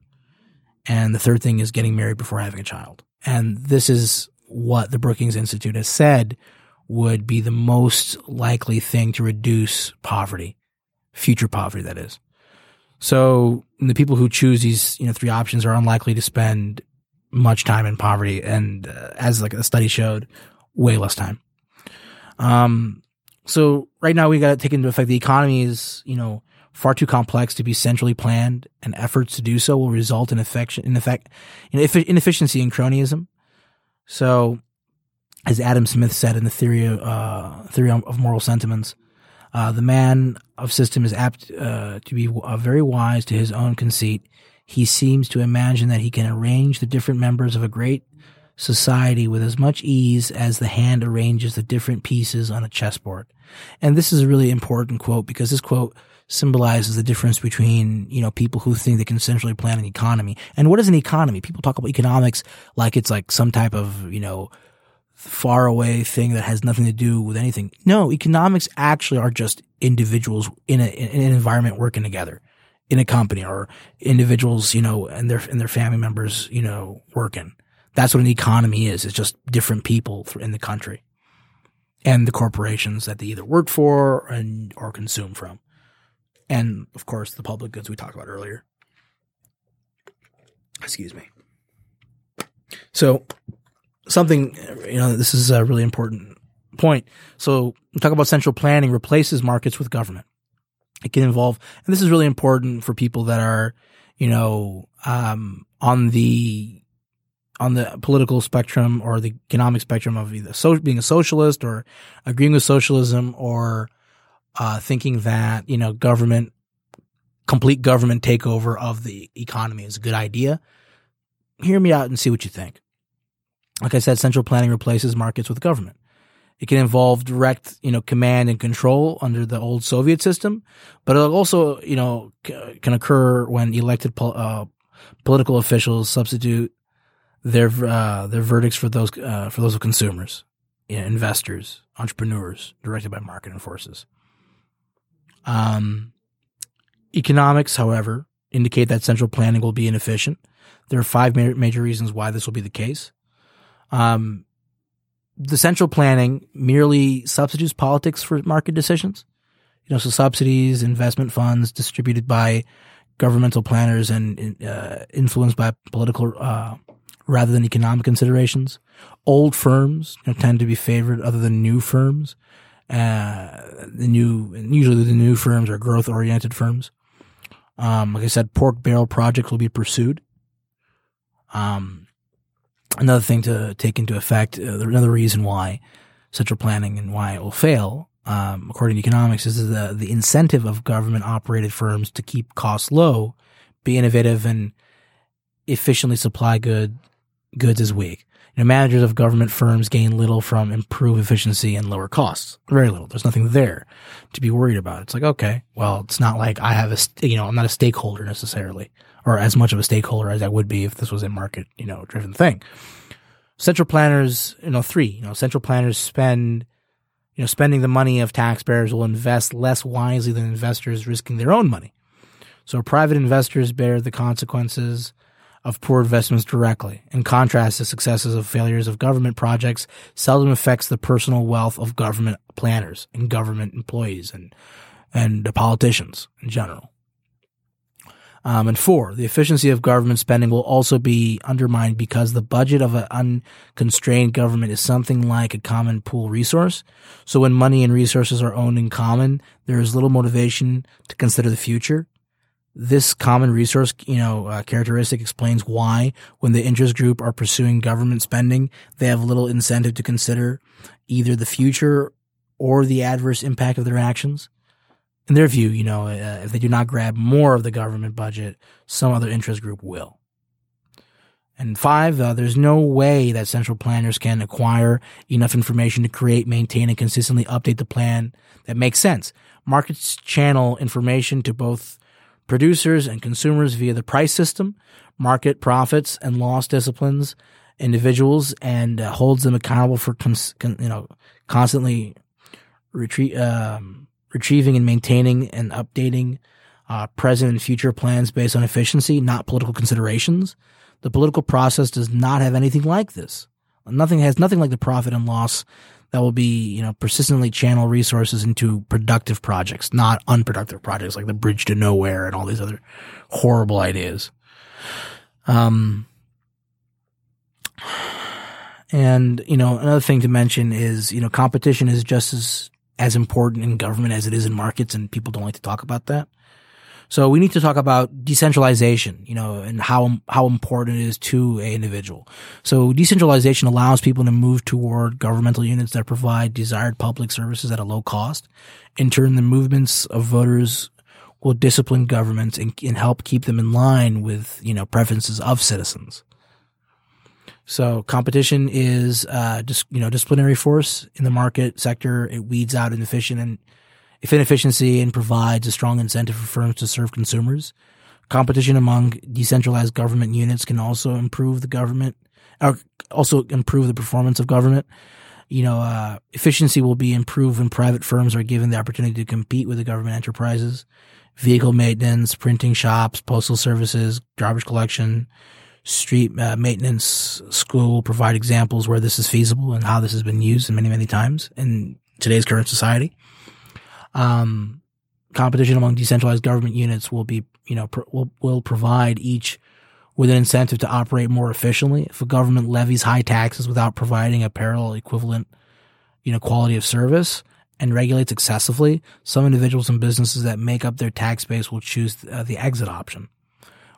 and the third thing is getting married before having a child. And this is what the Brookings Institute has said would be the most likely thing to reduce poverty, future poverty, that is. So the people who choose these, you know, three options are unlikely to spend much time in poverty. And uh, as like a study showed, way less time. Um, so right now we got to take into effect the economy is, you know, far too complex to be centrally planned, and efforts to do so will result in affection, in effect, in inefficiency and cronyism. So, as Adam Smith said in the theory, uh, theory of moral sentiments, uh, the man of system is apt uh, to be uh, very wise to his own conceit. He seems to imagine that he can arrange the different members of a great society with as much ease as the hand arranges the different pieces on a chessboard. And this is a really important quote because this quote symbolizes the difference between, you know, people who think they can centrally plan an economy. And what is an economy? People talk about economics like it's like some type of, you know, far away thing that has nothing to do with anything. No, economics actually are just individuals in, a, in an environment working together in a company or individuals, you know, and their, and their family members, you know, working. That's what an economy is. It's just different people in the country and the corporations that they either work for and or consume from and of course the public goods we talked about earlier. Excuse me. So something you know this is a really important point. So talk about central planning replaces markets with government. It can involve, and this is really important for people that are, you know, um, on the on the political spectrum or the economic spectrum of either so, being a socialist or agreeing with socialism or uh, thinking that you know government, complete government takeover of the economy is a good idea. Hear me out and see what you think. Like I said, central planning replaces markets with government. It can involve direct, you know, command and control under the old Soviet system, but it also, you know, c- can occur when elected po- uh, political officials substitute their uh, their verdicts for those uh, for those of consumers you know, investors, entrepreneurs, directed by market forces. Um, economics, however, indicate that central planning will be inefficient. There are five ma- major reasons why this will be the case. Um, the central planning merely substitutes politics for market decisions. You know, so subsidies, investment funds distributed by governmental planners and uh, influenced by political uh, rather than economic considerations. Old firms you know, tend to be favored other than new firms. Uh, the new, usually the new firms are growth oriented firms. Um, like I said, pork barrel projects will be pursued. Um, another thing to take into effect, uh, another reason why central planning and why it will fail, um, according to economics, is the the incentive of government operated firms to keep costs low, be innovative, and efficiently supply good goods is weak. You know, managers of government firms gain little from improved efficiency and lower costs. Very little. There's nothing there to be worried about. It's like, okay, well, it's not like I have a, you know, I'm not a stakeholder necessarily, or as much of a stakeholder as I would be if this was a market, you know, driven thing. Central planners, you know, three, you know, central planners spend, you know, spending the money of taxpayers will invest less wisely than investors risking their own money. So private investors bear the consequences of poor investments directly. In contrast, the successes of failures of government projects seldom affects the personal wealth of government planners and government employees and and the politicians in general. Um, and four, the efficiency of government spending will also be undermined because the budget of an unconstrained government is something like a common pool resource. So when money and resources are owned in common, there is little motivation to consider the future this common resource, you know, uh, characteristic explains why when the interest group are pursuing government spending, they have little incentive to consider either the future or the adverse impact of their actions. In their view, you know, uh, if they do not grab more of the government budget, some other interest group will. And five, uh, there's no way that central planners can acquire enough information to create, maintain, and consistently update the plan that makes sense. Markets channel information to both producers and consumers via the price system, market profits and loss disciplines individuals and uh, holds them accountable for cons- con- you know constantly retrie- um, retrieving and maintaining and updating uh, present and future plans based on efficiency, not political considerations. The political process does not have anything like this. Nothing has nothing like the profit and loss that will be, you know, persistently channel resources into productive projects, not unproductive projects like the bridge to nowhere and all these other horrible ideas. Um, and, you know, another thing to mention is, you know, competition is just as, as important in government as it is in markets and people don't like to talk about that. So we need to talk about decentralization, you know, and how, how important it is to a individual. So decentralization allows people to move toward governmental units that provide desired public services at a low cost. In turn, the movements of voters will discipline governments and, and help keep them in line with, you know, preferences of citizens. So competition is, uh, just, you know, disciplinary force in the market sector. It weeds out inefficient and if inefficiency and provides a strong incentive for firms to serve consumers. Competition among decentralized government units can also improve the government, or also improve the performance of government. You know, uh, efficiency will be improved when private firms are given the opportunity to compete with the government enterprises. Vehicle maintenance, printing shops, postal services, garbage collection, street uh, maintenance, school provide examples where this is feasible and how this has been used many, many times in today's current society um, competition among decentralized government units will be, you know, pr- will, will provide each with an incentive to operate more efficiently. If a government levies high taxes without providing a parallel equivalent, you know, quality of service and regulates excessively, some individuals and businesses that make up their tax base will choose uh, the exit option.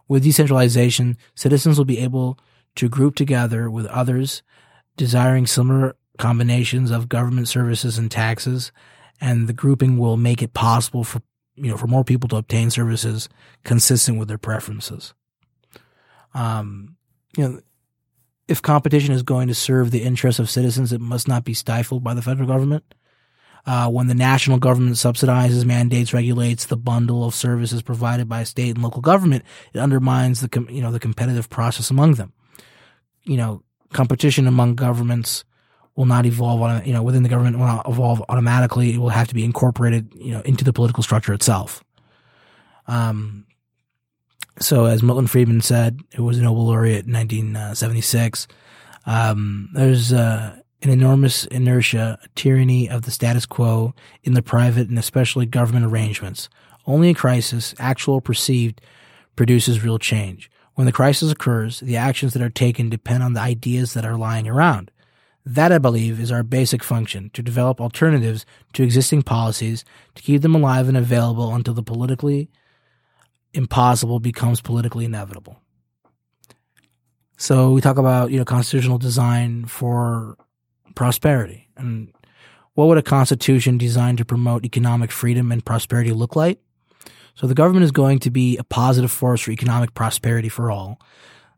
With decentralization, citizens will be able to group together with others desiring similar combinations of government services and taxes and the grouping will make it possible for you know for more people to obtain services consistent with their preferences. Um, you know, if competition is going to serve the interests of citizens, it must not be stifled by the federal government. Uh, when the national government subsidizes, mandates, regulates the bundle of services provided by state and local government, it undermines the com- you know the competitive process among them. You know, competition among governments will not evolve on, you know, within the government will not evolve automatically. It will have to be incorporated, you know, into the political structure itself. Um, so as Milton Friedman said, it was a Nobel laureate in 1976. Um, there's uh, an enormous inertia, a tyranny of the status quo in the private and especially government arrangements. Only a crisis, actual or perceived, produces real change. When the crisis occurs, the actions that are taken depend on the ideas that are lying around. That, I believe, is our basic function to develop alternatives to existing policies, to keep them alive and available until the politically impossible becomes politically inevitable. So we talk about, you know, constitutional design for prosperity. And what would a constitution designed to promote economic freedom and prosperity look like? So the government is going to be a positive force for economic prosperity for all.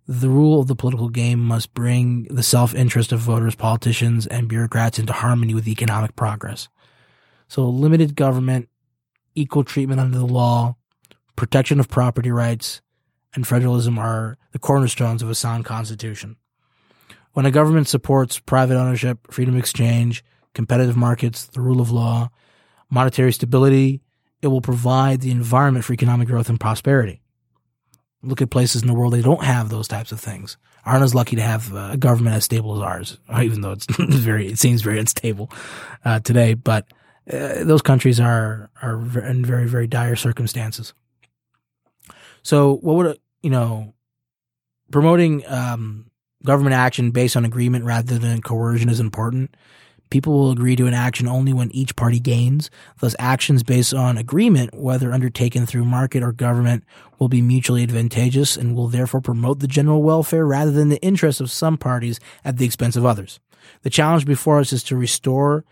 The rule of the political game must bring the self-interest of voters, politicians, and bureaucrats into harmony with economic progress. So limited government, equal treatment under the law, protection of property rights, and federalism are the cornerstones of a sound constitution. When a government supports private ownership, freedom of exchange, competitive markets, the rule of law, monetary stability, it will provide the environment for economic growth and prosperity. Look at places in the world that don't have those types of things. Aren't as lucky to have a government as stable as ours, even though it's very, it seems very unstable uh, today. But uh, those countries are are in very very dire circumstances. So, what would you know? Promoting um, government action based on agreement rather than coercion is important. People will agree to an action only when each party gains. Thus, actions based on agreement, whether undertaken through market or government, will be mutually advantageous and will therefore promote the general welfare rather than the interests of some parties at the expense of others. The challenge before us is to restore,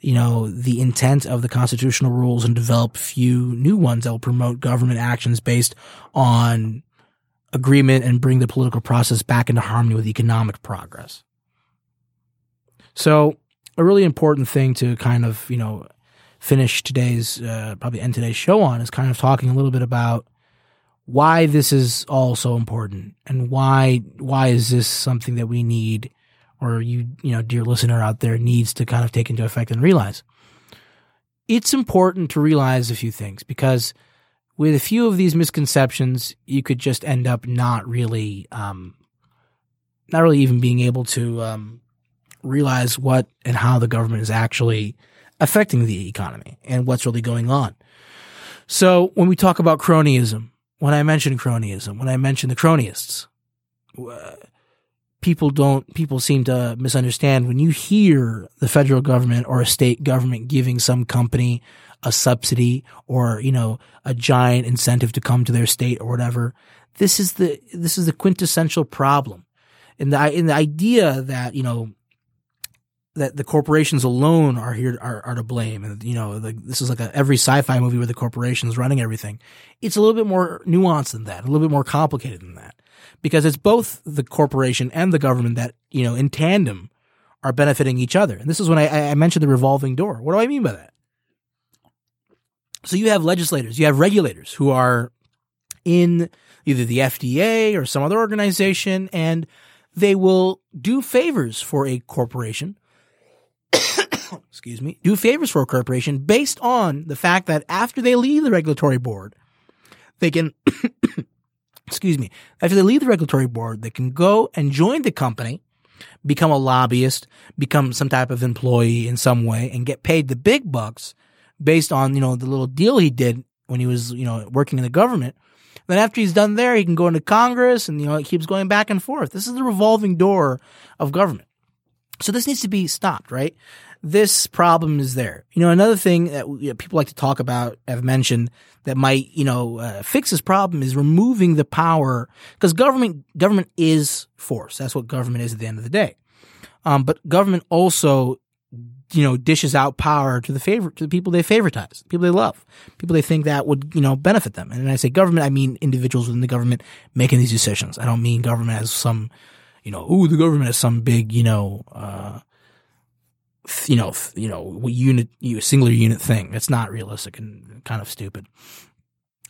you know, the intent of the constitutional rules and develop few new ones that will promote government actions based on agreement and bring the political process back into harmony with economic progress. So, a really important thing to kind of, you know, finish today's, uh, probably end today's show on is kind of talking a little bit about why this is all so important and why, why is this something that we need or you, you know, dear listener out there needs to kind of take into effect and realize. It's important to realize a few things because with a few of these misconceptions, you could just end up not really, um, not really even being able to um, realize what and how the government is actually affecting the economy and what's really going on. So when we talk about cronyism, when I mention cronyism, when I mention the cronyists, uh, people don't, people seem to misunderstand when you hear the federal government or a state government giving some company a subsidy or, you know, a giant incentive to come to their state or whatever. This is the, this is the quintessential problem. And the, in the idea that, you know, that the corporations alone are here are, are to blame. And you know like this is like a, every sci-fi movie where the corporations running everything it's a little bit more nuanced than that a little bit more complicated than that. Because it's both the corporation and the government that you know in tandem are benefiting each other. And this is when i, I mentioned the revolving door. What do i mean by that? So you have legislators, you have regulators who are in either the FDA or some other organization, and they will do favors for a corporation. excuse me, do favors for a corporation based on the fact that after they leave the regulatory board, they can, excuse me, after they leave the regulatory board, they can go and join the company, become a lobbyist, become some type of employee in some way, and get paid the big bucks based on, you know, the little deal he did when he was, you know, working in the government. Then after he's done there, he can go into Congress and, you know, it keeps going back and forth. This is the revolving door of government. So this needs to be stopped, right? This problem is there. You know, another thing that you know, people like to talk about, have mentioned that might, you know, uh, fix this problem is removing the power because government, government is force. That's what government is at the end of the day. Um, but government also you know, dishes out power to the favor to the people they favoritize, people they love, people they think that would, you know, benefit them. And when I say government, I mean individuals within the government making these decisions. I don't mean government as some, you know, ooh, the government is some big, you know, uh, you know, you know, unit, you singular unit thing. It's not realistic and kind of stupid.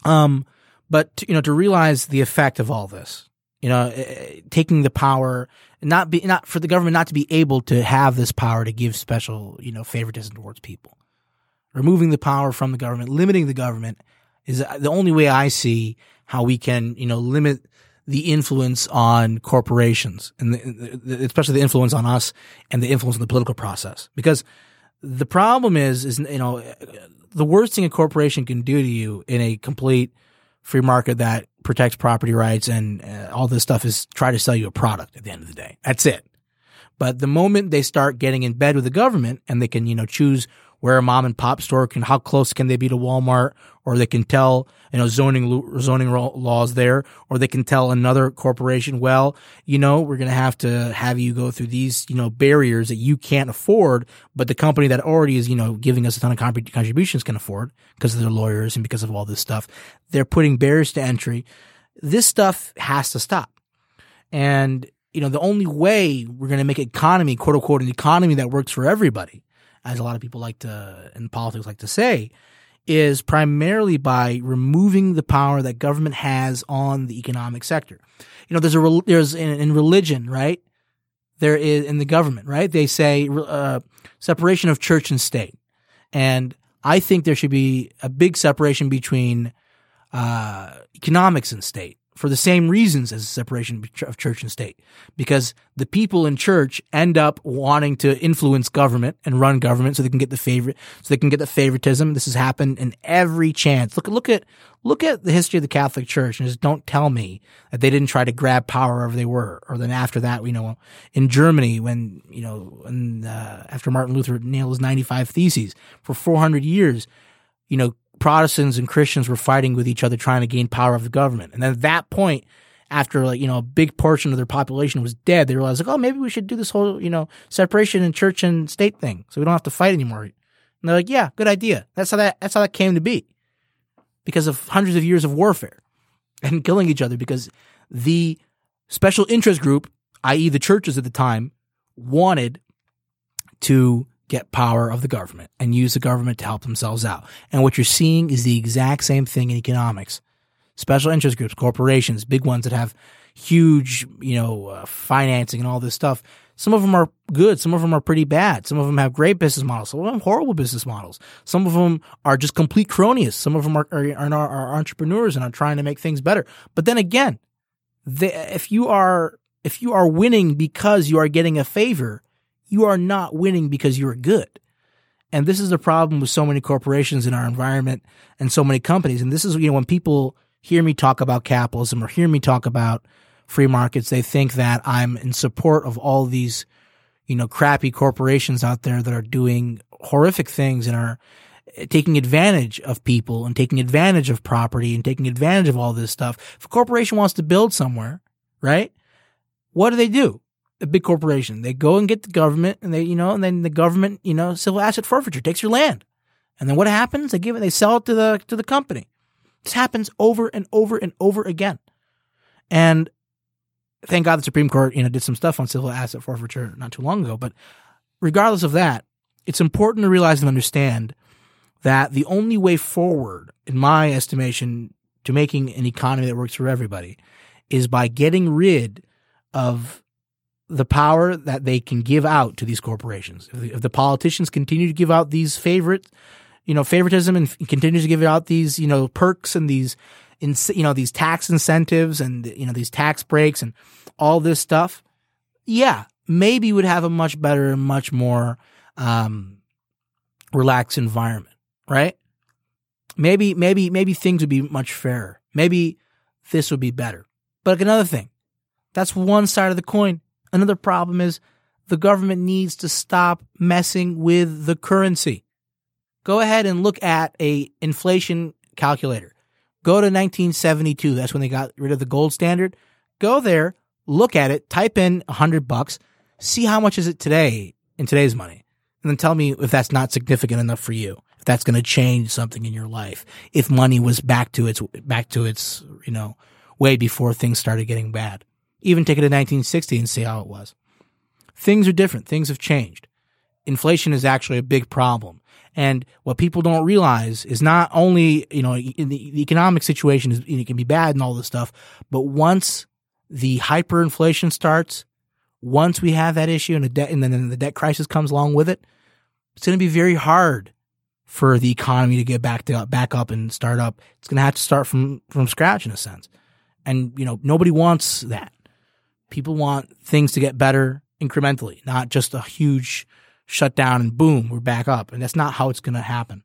Um, but to, you know, to realize the effect of all this, You know, eh, taking the power, not be not for the government not to be able to have this power to give special, you know, favoritism towards people. Removing the power from the government, limiting the government is the only way I see how we can, you know, limit the influence on corporations and the, especially the influence on us and the influence on the political process. Because the problem is, is, you know, the worst thing a corporation can do to you in a complete free market that protects property rights and uh, all this stuff is try to sell you a product at the end of the day. That's it. But the moment they start getting in bed with the government and they can, you know, choose where a mom and pop store can, how close can they be to Walmart, or they can tell, you know, zoning, zoning laws there, or they can tell another corporation, well, you know, we're going to have to have you go through these, you know, barriers that you can't afford, but the company that already is, you know, giving us a ton of contributions can afford because of their lawyers and because of all this stuff. They're putting barriers to entry. This stuff has to stop. And, you know, the only way we're going to make an economy, quote unquote, an economy that works for everybody as a lot of people like to in politics like to say, is primarily by removing the power that government has on the economic sector. You know, there's a there's in, in religion, right? There is in the government, right? They say uh, separation of church and state, and I think there should be a big separation between uh, economics and state for the same reasons as the separation of church and state. Because the people in church end up wanting to influence government and run government so they can get the favorite, so they can get the favoritism. This has happened in every chance. Look, look at, look at the history of the Catholic Church and just don't tell me that they didn't try to grab power wherever they were. Or then after that, you know, in Germany, when, you know, when, uh, after Martin Luther nailed his 95 theses for 400 years, you know, Protestants and Christians were fighting with each other trying to gain power of the government. And then at that point, after like, you know, a big portion of their population was dead, they realized like, oh, maybe we should do this whole, you know, separation in church and state thing. So we don't have to fight anymore. And they're like, yeah, good idea. That's how that, that's how that came to be because of hundreds of years of warfare and killing each other because the special interest group, i.e. the churches at the time, wanted to get power of the government and use the government to help themselves out. And what you're seeing is the exact same thing in economics. Special interest groups, corporations, big ones that have huge, you know, uh, financing and all this stuff. Some of them are good. Some of them are pretty bad. Some of them have great business models. Some of them horrible business models. Some of them are just complete cronies. Some of them are, are, are, are entrepreneurs and are trying to make things better. But then again, if you are, if you are winning because you are getting a favor, you are not winning because you're good. And this is the problem with so many corporations in our environment and so many companies. And this is, you know, when people hear me talk about capitalism or hear me talk about free markets, they think that I'm in support of all these, you know, crappy corporations out there that are doing horrific things and are eh, taking advantage of people and taking advantage of property and taking advantage of all this stuff. If a corporation wants to build somewhere, right? What do they do? A big corporation. They go and get the government and they, you know, and then the government, you know, civil asset forfeiture takes your land. And then what happens? They give it, they sell it to the, to the company. This happens over and over and over again. And thank God the Supreme Court, you know, did some stuff on civil asset forfeiture not too long ago. But regardless of that, it's important to realize and understand that the only way forward, in my estimation, to making an economy that works for everybody is by getting rid of the power that they can give out to these corporations. If the, if the, politicians continue to give out these favorite, you know, favoritism and continues to give out these, you know, perks and these, in, you know, these tax incentives and, you know, these tax breaks and all this stuff, yeah, maybe would have a much better, much more, um, relaxed environment, right? Maybe, maybe, maybe things would be much fairer. Maybe this would be better. But another thing, that's one side of the coin. Another problem is the government needs to stop messing with the currency. Go ahead and look at a inflation calculator. Go to 1972. That's when they got rid of the gold standard. Go there, look at it, type in 100 bucks, see how much is it today in today's money, and then tell me if that's not significant enough for you. If that's going to change something in your life. If money was back to its back to its, you know, way before things started getting bad. Even take it to 1960 and see how it was. Things are different. Things have changed. Inflation is actually a big problem. And what people don't realize is not only, you know, the, the economic situation is, it can be bad and all this stuff, but once the hyperinflation starts, once we have that issue and, the debt, and then the debt crisis comes along with it, it's going to be very hard for the economy to get back to back up and start up. It's going to have to start from from scratch in a sense, and you know nobody wants that. People want things to get better incrementally, not just a huge shutdown and boom, we're back up. And that's not how it's going to happen.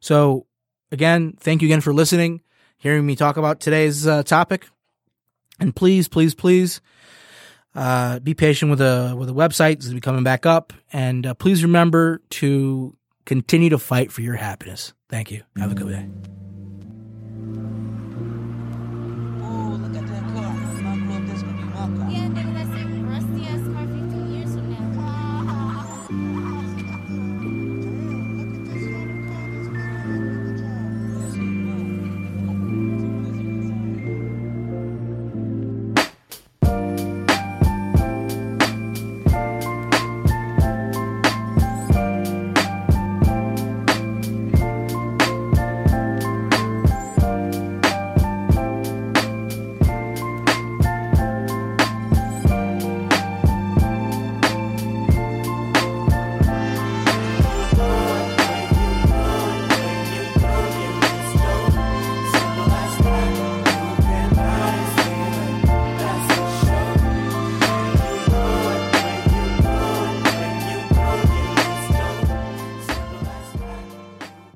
So, again, thank you again for listening, hearing me talk about today's uh, topic. And please, please, please uh, be patient with the with the website as we coming back up. And uh, please remember to continue to fight for your happiness. Thank you. Have a good day. welcome. Yeah.